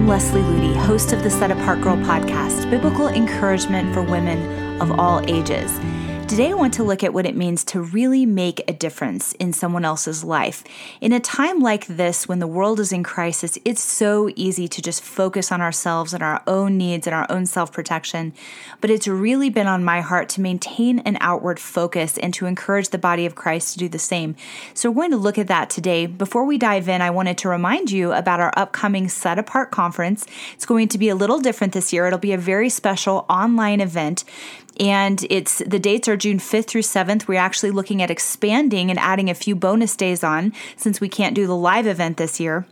I'm Leslie Ludy, host of the Set Apart Girl podcast, biblical encouragement for women of all ages. Today, I want to look at what it means to really make a difference in someone else's life. In a time like this, when the world is in crisis, it's so easy to just focus on ourselves and our own needs and our own self protection. But it's really been on my heart to maintain an outward focus and to encourage the body of Christ to do the same. So, we're going to look at that today. Before we dive in, I wanted to remind you about our upcoming Set Apart conference. It's going to be a little different this year, it'll be a very special online event and it's the dates are June 5th through 7th. We're actually looking at expanding and adding a few bonus days on since we can't do the live event this year.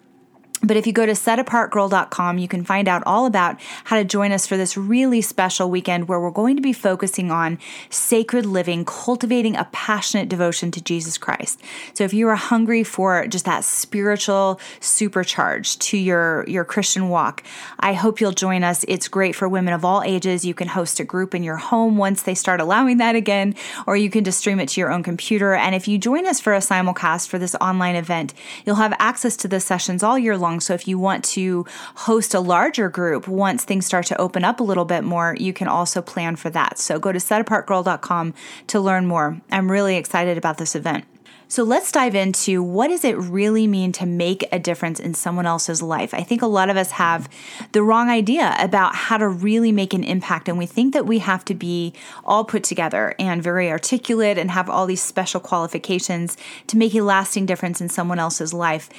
But if you go to setapartgirl.com, you can find out all about how to join us for this really special weekend where we're going to be focusing on sacred living, cultivating a passionate devotion to Jesus Christ. So if you are hungry for just that spiritual supercharge to your, your Christian walk, I hope you'll join us. It's great for women of all ages. You can host a group in your home once they start allowing that again, or you can just stream it to your own computer. And if you join us for a simulcast for this online event, you'll have access to the sessions all year long long. So if you want to host a larger group once things start to open up a little bit more, you can also plan for that. So go to setapartgirl.com to learn more. I'm really excited about this event. So let's dive into what does it really mean to make a difference in someone else's life? I think a lot of us have the wrong idea about how to really make an impact and we think that we have to be all put together and very articulate and have all these special qualifications to make a lasting difference in someone else's life.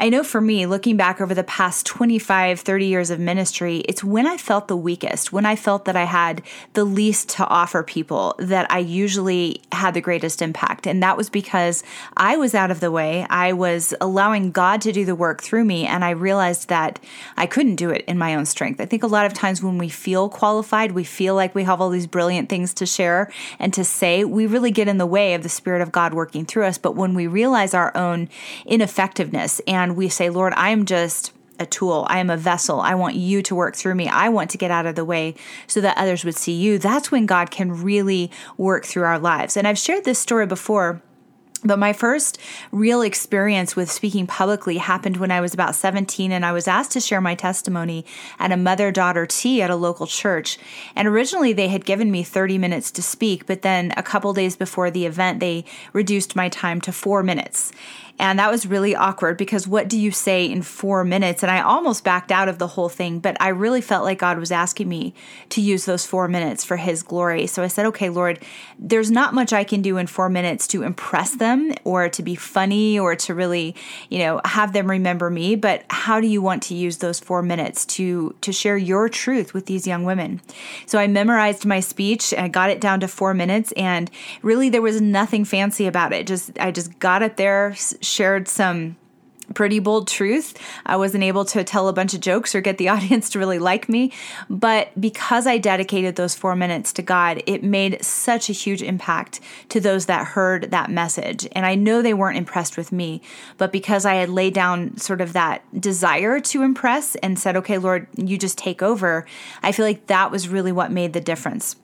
I know for me, looking back over the past 25, 30 years of ministry, it's when I felt the weakest, when I felt that I had the least to offer people, that I usually had the greatest impact. And that was because I was out of the way. I was allowing God to do the work through me. And I realized that I couldn't do it in my own strength. I think a lot of times when we feel qualified, we feel like we have all these brilliant things to share and to say, we really get in the way of the Spirit of God working through us. But when we realize our own ineffectiveness and and we say, Lord, I am just a tool. I am a vessel. I want you to work through me. I want to get out of the way so that others would see you. That's when God can really work through our lives. And I've shared this story before but my first real experience with speaking publicly happened when I was about 17 and I was asked to share my testimony at a mother daughter tea at a local church. And originally they had given me 30 minutes to speak, but then a couple days before the event, they reduced my time to four minutes. And that was really awkward because what do you say in four minutes? And I almost backed out of the whole thing, but I really felt like God was asking me to use those four minutes for His glory. So I said, okay, Lord, there's not much I can do in four minutes to impress them or to be funny or to really, you know, have them remember me. But how do you want to use those four minutes to, to share your truth with these young women? So I memorized my speech and I got it down to four minutes. And really, there was nothing fancy about it. Just, I just got up there, shared some pretty bold truth. I wasn't able to tell a bunch of jokes or get the audience to really like me. But because I dedicated those four minutes to God, it made such a huge impact to those that heard that message. And I know they weren't impressed with me, but because I had laid down sort of that desire to impress and said, okay, Lord, you just take over, I feel like that was really what made the difference.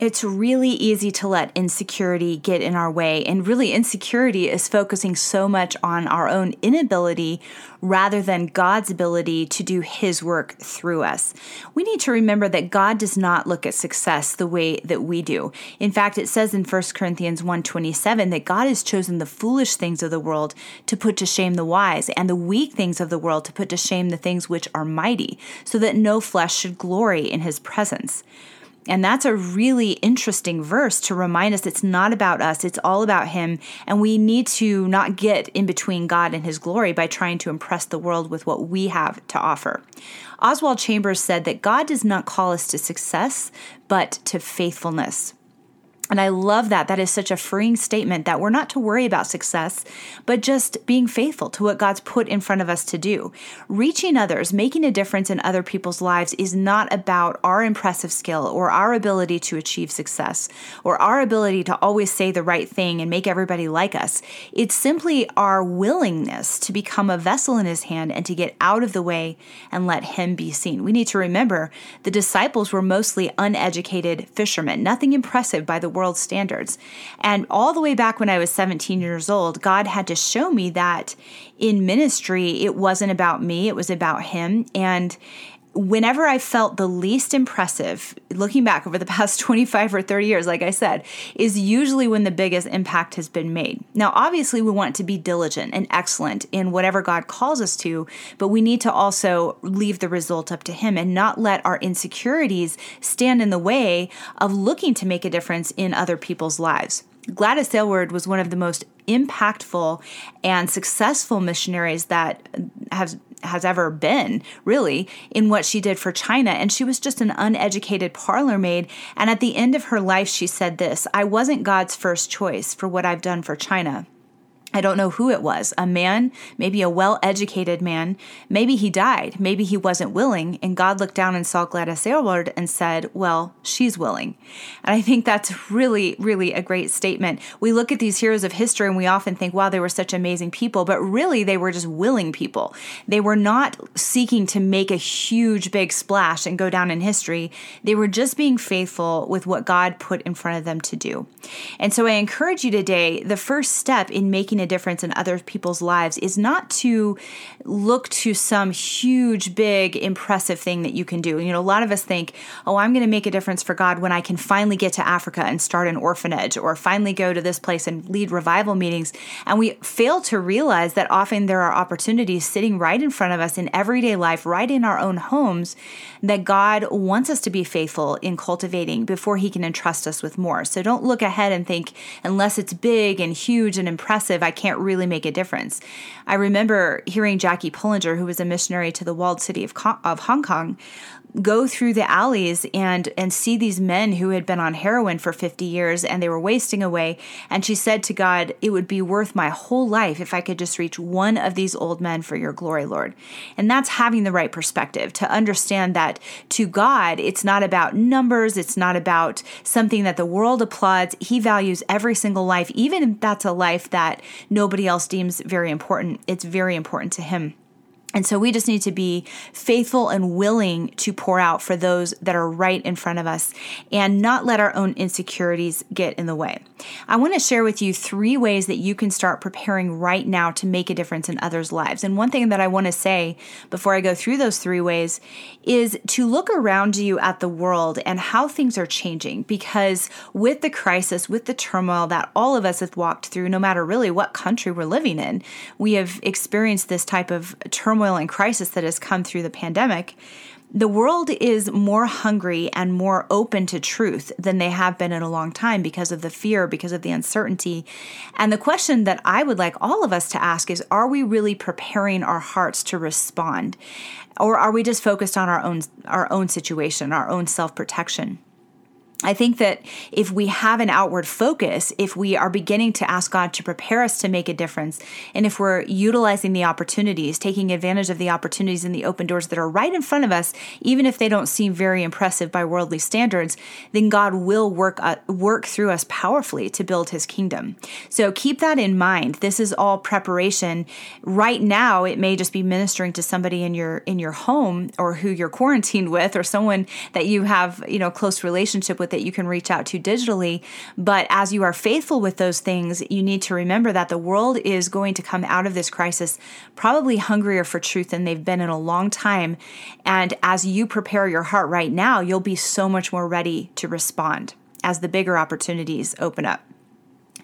It's really easy to let insecurity get in our way. And really, insecurity is focusing so much on our own inability rather than God's ability to do His work through us. We need to remember that God does not look at success the way that we do. In fact, it says in 1 Corinthians 1:27 that God has chosen the foolish things of the world to put to shame the wise, and the weak things of the world to put to shame the things which are mighty, so that no flesh should glory in His presence. And that's a really interesting verse to remind us it's not about us, it's all about Him. And we need to not get in between God and His glory by trying to impress the world with what we have to offer. Oswald Chambers said that God does not call us to success, but to faithfulness. And I love that. That is such a freeing statement that we're not to worry about success, but just being faithful to what God's put in front of us to do. Reaching others, making a difference in other people's lives is not about our impressive skill or our ability to achieve success or our ability to always say the right thing and make everybody like us. It's simply our willingness to become a vessel in His hand and to get out of the way and let Him be seen. We need to remember the disciples were mostly uneducated fishermen, nothing impressive by the world standards. And all the way back when I was 17 years old, God had to show me that in ministry, it wasn't about me, it was about Him. And whenever I felt the least impressive, looking back over the past 25 or 30 years, like I said, is usually when the biggest impact has been made. Now, obviously, we want to be diligent and excellent in whatever God calls us to, but we need to also leave the result up to Him and not let our insecurities stand in the way of looking to make a difference in other people's lives. Gladys Aylward was one of the most impactful and successful missionaries that have has ever been, really, in what she did for China. And she was just an uneducated parlor maid. And at the end of her life, she said this I wasn't God's first choice for what I've done for China. I don't know who it was a man, maybe a well educated man. Maybe he died. Maybe he wasn't willing. And God looked down and saw Gladys Aylward and said, Well, she's willing. And I think that's really, really a great statement. We look at these heroes of history and we often think, wow, they were such amazing people. But really, they were just willing people. They were not seeking to make a huge, big splash and go down in history. They were just being faithful with what God put in front of them to do. And so I encourage you today the first step in making making a difference in other people's lives is not to look to some huge, big, impressive thing that you can do. You know, a lot of us think, oh, I'm going to make a difference for God when I can finally get to Africa and start an orphanage or finally go to this place and lead revival meetings. And we fail to realize that often there are opportunities sitting right in front of us in everyday life, right in our own homes, that God wants us to be faithful in cultivating before He can entrust us with more. So don't look ahead and think, unless it's big and huge and impressive, I can't really make a difference. I remember hearing Jackie Pullinger, who was a missionary to the walled city of, of Hong Kong, go through the alleys and and see these men who had been on heroin for 50 years and they were wasting away. And she said to God it would be worth my whole life if I could just reach one of these old men for your glory Lord. And that's having the right perspective to understand that to God it's not about numbers. It's not about something that the world applauds. He values every single life even if that's a life that nobody else deems very important. It's very important to him and so we just need to be faithful and willing to pour out for those that are right in front of us and not let our own insecurities get in the way. I want to share with you three ways that you can start preparing right now to make a difference in others' lives. And one thing that I want to say before I go through those three ways is to look around you at the world and how things are changing because with the crisis, with the turmoil that all of us have walked through, no matter really what country we're living in, we have experienced this type of turmoil turmoil and crisis that has come through the pandemic, the world is more hungry and more open to truth than they have been in a long time because of the fear, because of the uncertainty. And the question that I would like all of us to ask is are we really preparing our hearts to respond? Or are we just focused on our own our own situation, our own self-protection? I think that if we have an outward focus, if we are beginning to ask God to prepare us to make a difference, and if we're utilizing the opportunities, taking advantage of the opportunities and the open doors that are right in front of us, even if they don't seem very impressive by worldly standards, then God will work uh, work through us powerfully to build His kingdom. So keep that in mind. This is all preparation. Right now, it may just be ministering to somebody in your in your home or who you're quarantined with, or someone that you have you know close relationship with that you can reach out to digitally. But as you are faithful with those things, you need to remember that the world is going to come out of this crisis probably hungrier for truth than they've been in a long time. And as you prepare your heart right now, you'll be so much more ready to respond as the bigger opportunities open up.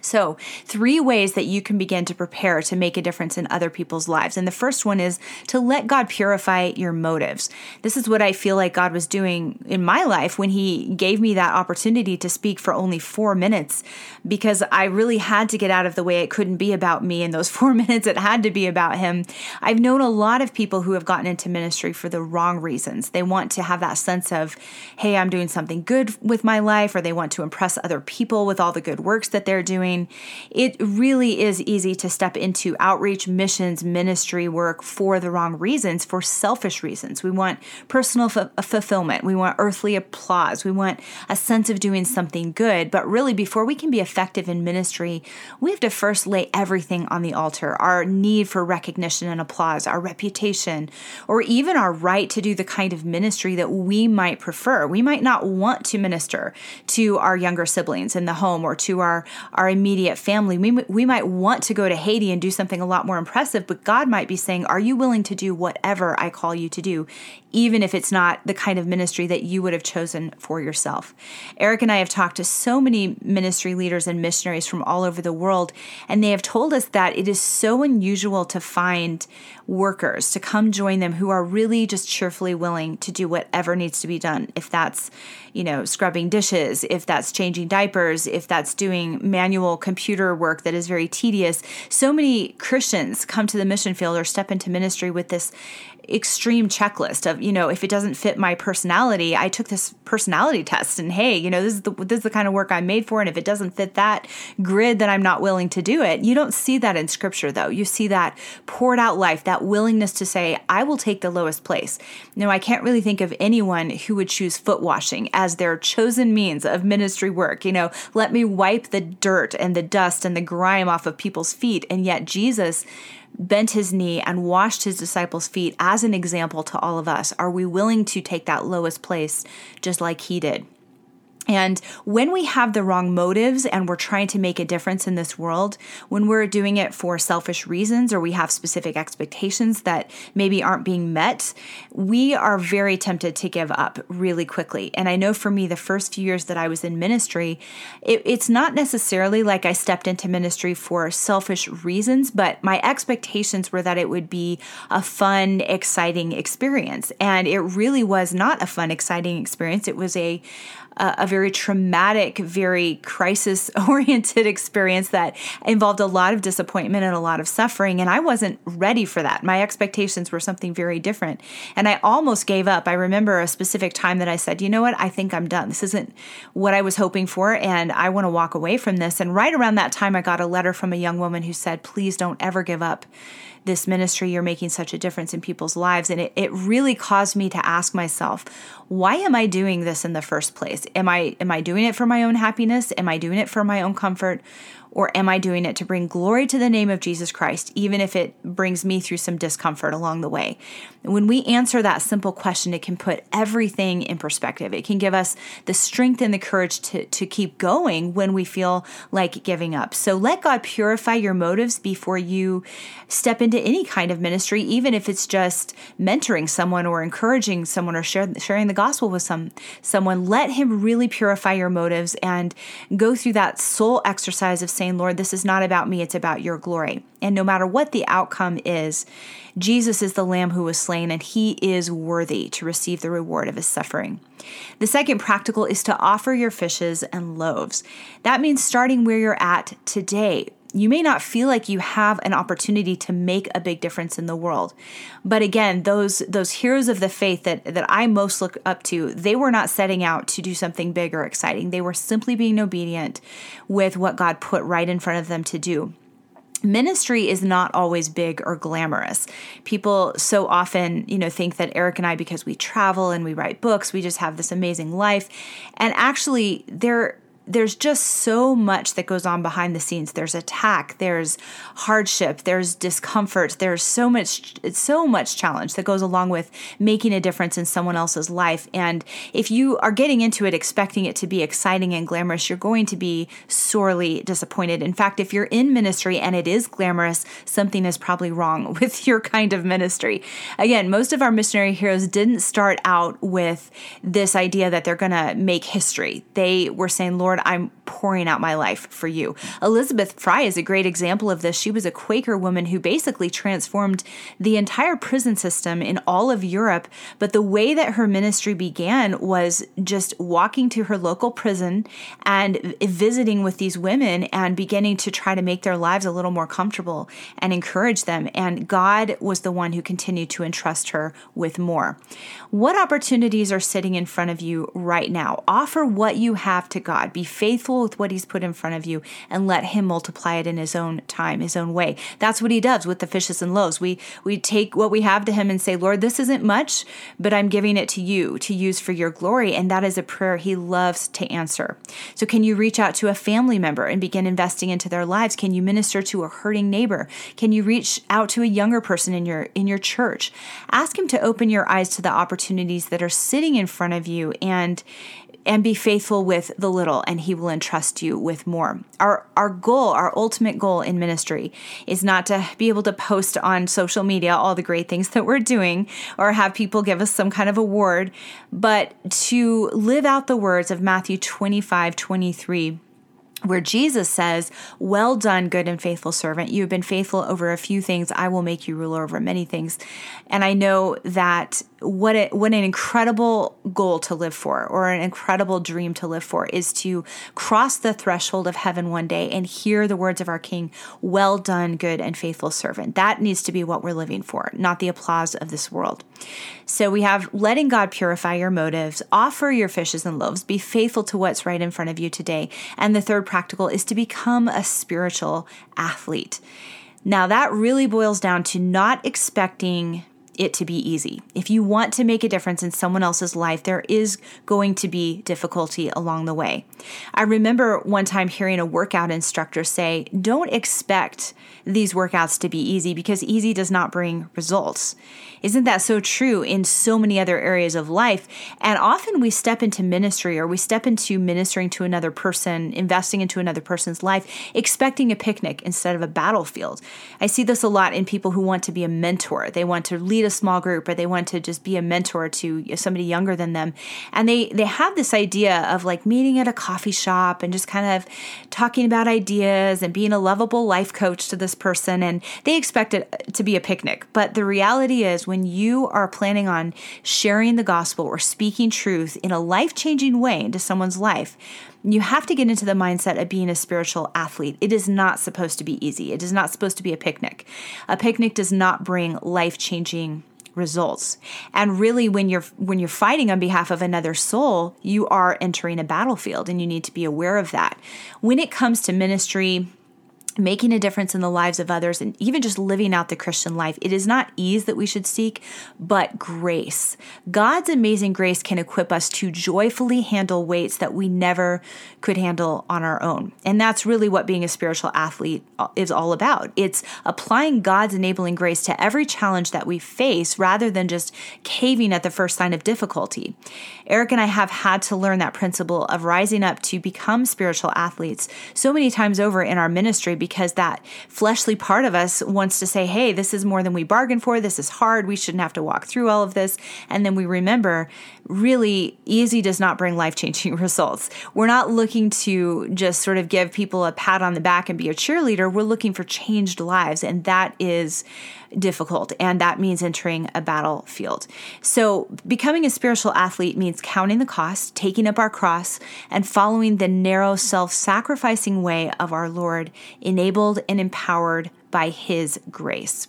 So, three ways that you can begin to prepare to make a difference in other people's lives. And the first one is to let God purify your motives. This is what I feel like God was doing in my life when He gave me that opportunity to speak for only four minutes because I really had to get out of the way. It couldn't be about me. In those four minutes, it had to be about Him. I've known a lot of people who have gotten into ministry for the wrong reasons. They want to have that sense of, hey, I'm doing something good with my life, or they want to impress other people with all the good works that they're doing homeschooling, it really is easy to step into outreach, missions, ministry work for the wrong reasons, for selfish reasons. We want personal f- fulfillment, we want earthly applause, we want a sense of doing something good. But really, before we can be effective in ministry, we have to first lay everything on the altar our need for recognition and applause, our reputation, or even our right to do the kind of ministry that we might prefer. We might not want to minister to our younger siblings in the home or to our, our immediate family. We, we might want to go to Haiti and do something a lot more impressive, but God might be saying, Are you willing to do whatever I call you to do, even if it's not the kind of ministry that you would have chosen for yourself? Eric and I have talked to so many ministry leaders and missionaries from all over the world, and they have told us that it is so unusual to find workers to come join them who are really just cheerfully willing to do whatever needs to be done. If that's, you know, scrubbing dishes, if that's changing diapers, if that's doing manual computer work that is very tedious. So many Christians come to the mission field or step into ministry with this extreme checklist of you know if it doesn't fit my personality i took this personality test and hey you know this is the this is the kind of work i'm made for. And if it doesn't fit that grid then i'm not willing to do it. You don't see that in scripture though. You see that poured out life that willingness to say i will take the lowest place. No i can't really think of anyone who would choose foot washing as their chosen means of ministry work. You know let me wipe the dirt and the dust and the grime off of people's feet. And yet jesus bent his knee and washed his disciples' feet as an example to all of us? Are we willing to take that lowest place just like he did? And when we have the wrong motives and we're trying to make a difference in this world, when we're doing it for selfish reasons or we have specific expectations that maybe aren't being met, we are very tempted to give up really quickly. And I know for me, the first few years that I was in ministry, it, it's not necessarily like I stepped into ministry for selfish reasons, but my expectations were that it would be a fun, exciting experience. And it really was not a fun, exciting experience. It was a a, a very traumatic, very crisis oriented experience that involved a lot of disappointment and a lot of suffering. And I wasn't ready for that. My expectations were something very different. And I almost gave up. I remember a specific time that I said, you know what? I think I'm done. This isn't what I was hoping for. And I want to walk away from this. And right around that time, I got a letter from a young woman who said, please don't ever give up this ministry, you're making such a difference in people's lives. And it, it really caused me to ask myself, why am I doing this in the first place? Am I am I doing it for my own happiness? Am I doing it for my own comfort? Or am I doing it to bring glory to the name of Jesus Christ, even if it brings me through some discomfort along the way? When we answer that simple question, it can put everything in perspective. It can give us the strength and the courage to, to keep going when we feel like giving up. So let God purify your motives before you step into any kind of ministry, even if it's just mentoring someone or encouraging someone or share, sharing the gospel with some someone. Let Him really purify your motives and go through that soul exercise of saying, saying, Lord, this is not about me, it's about your glory. And no matter what the outcome is, Jesus is the Lamb who was slain, and he is worthy to receive the reward of his suffering. The second practical is to offer your fishes and loaves. That means starting where you're at today you may not feel like you have an opportunity to make a big difference in the world. But again, those those heroes of the faith that that I most look up to, they were not setting out to do something big or exciting. They were simply being obedient with what God put right in front of them to do ministry is not always big or glamorous. People so often, you know, think that Eric and I because we travel and we write books, we just have this amazing life. And actually there there's just so much that goes on behind the scenes. There's attack, there's hardship, there's discomfort, there's so much so much challenge that goes along with making a difference in someone else's life. And if you are getting into it expecting it to be exciting and glamorous, you're going to be sorely disappointed. In fact, if you're in ministry and it is glamorous, something is probably wrong with your kind of ministry. Again, most of our missionary heroes didn't start out with this idea that they're going to make history. They were saying, "Lord, Lord, I'm pouring out my life for you. Elizabeth Fry is a great example of this. She was a Quaker woman who basically transformed the entire prison system in all of Europe. But the way that her ministry began was just walking to her local prison and visiting with these women and beginning to try to make their lives a little more comfortable and encourage them. And God was the one who continued to entrust her with more. What opportunities are sitting in front of you right now? Offer what you have to God. Be Faithful with what He's put in front of you and let Him multiply it in His own time, His own way. That's what He does with the fishes and loaves. We we take what we have to Him and say, Lord, this isn't much, but I'm giving it to you to use for your glory. And that is a prayer He loves to answer. So can you reach out to a family member and begin investing into their lives? Can you minister to a hurting neighbor? Can you reach out to a younger person in your in your church? Ask Him to open your eyes to the opportunities that are sitting in front of you and and be faithful with the little and he will entrust you with more our our goal our ultimate goal in ministry is not to be able to post on social media all the great things that we're doing or have people give us some kind of award but to live out the words of Matthew 25 23 where Jesus says, Well done, good and faithful servant. You have been faithful over a few things. I will make you ruler over many things. And I know that what it, what an incredible goal to live for or an incredible dream to live for is to cross the threshold of heaven one day and hear the words of our king well done good and faithful servant. That needs to be what we're living for not the applause of this world. So we have letting god purify your motives offer your fishes and loaves be faithful to what's right in front of you today. And the third practical is to become a spiritual athlete. Now, that really boils down to not expecting it to be easy. If you want to make a difference in someone else's life, there is going to be difficulty along the way. I remember one time hearing a workout instructor say, Don't expect these workouts to be easy because easy does not bring results. Isn't that so true in so many other areas of life? And often we step into ministry or we step into ministering to another person, investing into another person's life, expecting a picnic instead of a battlefield. I see this a lot in people who want to be a mentor. They want to lead a small group or they want to just be a mentor to somebody younger than them. And they they have this idea of like meeting at a coffee shop and just kind of talking about ideas and being a lovable life coach to this person and they expect it to be a picnic. But the reality is when you are planning on sharing the gospel or speaking truth in a life-changing way into someone's life, you have to get into the mindset of being a spiritual athlete. It is not supposed to be easy. It is not supposed to be a picnic. A picnic does not bring life changing results. And really when you're when you're fighting on behalf of another soul, you are entering a battlefield and you need to be aware of that. When it comes to ministry, making a difference in the lives of others and even just living out the Christian life. It is not ease that we should seek, but grace. God's amazing grace can equip us to joyfully handle weights that we never could handle on our own. And that's really what being a spiritual athlete is all about. It's applying God's enabling grace to every challenge that we face rather than just caving at the first sign of difficulty. Eric and I have had to learn that principle of rising up to become spiritual athletes so many times over in our ministry because that fleshly part of us wants to say, hey, this is more than we bargained for. This is hard. We shouldn't have to walk through all of this. And then we remember really easy does not bring life changing results. We're not looking to just sort of give people a pat on the back and be a cheerleader. We're looking for changed lives. And that is difficult. And that means entering a battlefield. So becoming a spiritual athlete means counting the cost, taking up our cross, and following the narrow, self sacrificing way of our Lord, enabled and empowered by His grace.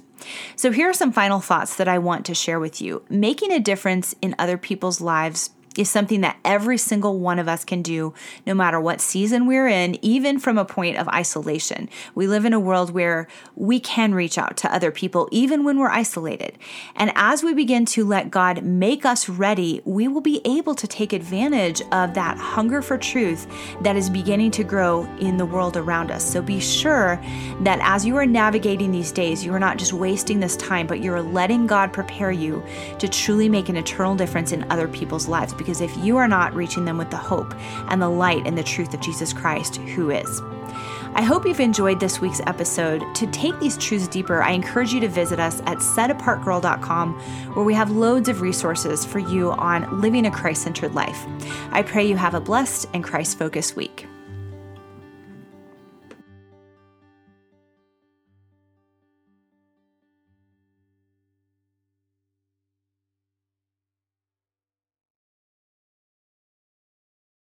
So, here are some final thoughts that I want to share with you. Making a difference in other people's lives is something that every single one of us can do no matter what season we're in, even from a point of isolation. We live in a world where we can reach out to other people even when we're isolated. And as we begin to let God make us ready, we will be able to take advantage of that hunger for truth that is beginning to grow in the world around us. So be sure that as you are navigating these days, you are not just wasting this time, but you're letting God prepare you to truly make an eternal difference in other people's lives because if you are not reaching them with the hope and the light and the truth of Jesus Christ, who is? I hope you've enjoyed this week's episode. To take these truths deeper, I encourage you to visit us at setapartgirl.com, where we have loads of resources for you on living a Christ centered life. I pray you have a blessed and Christ focused week.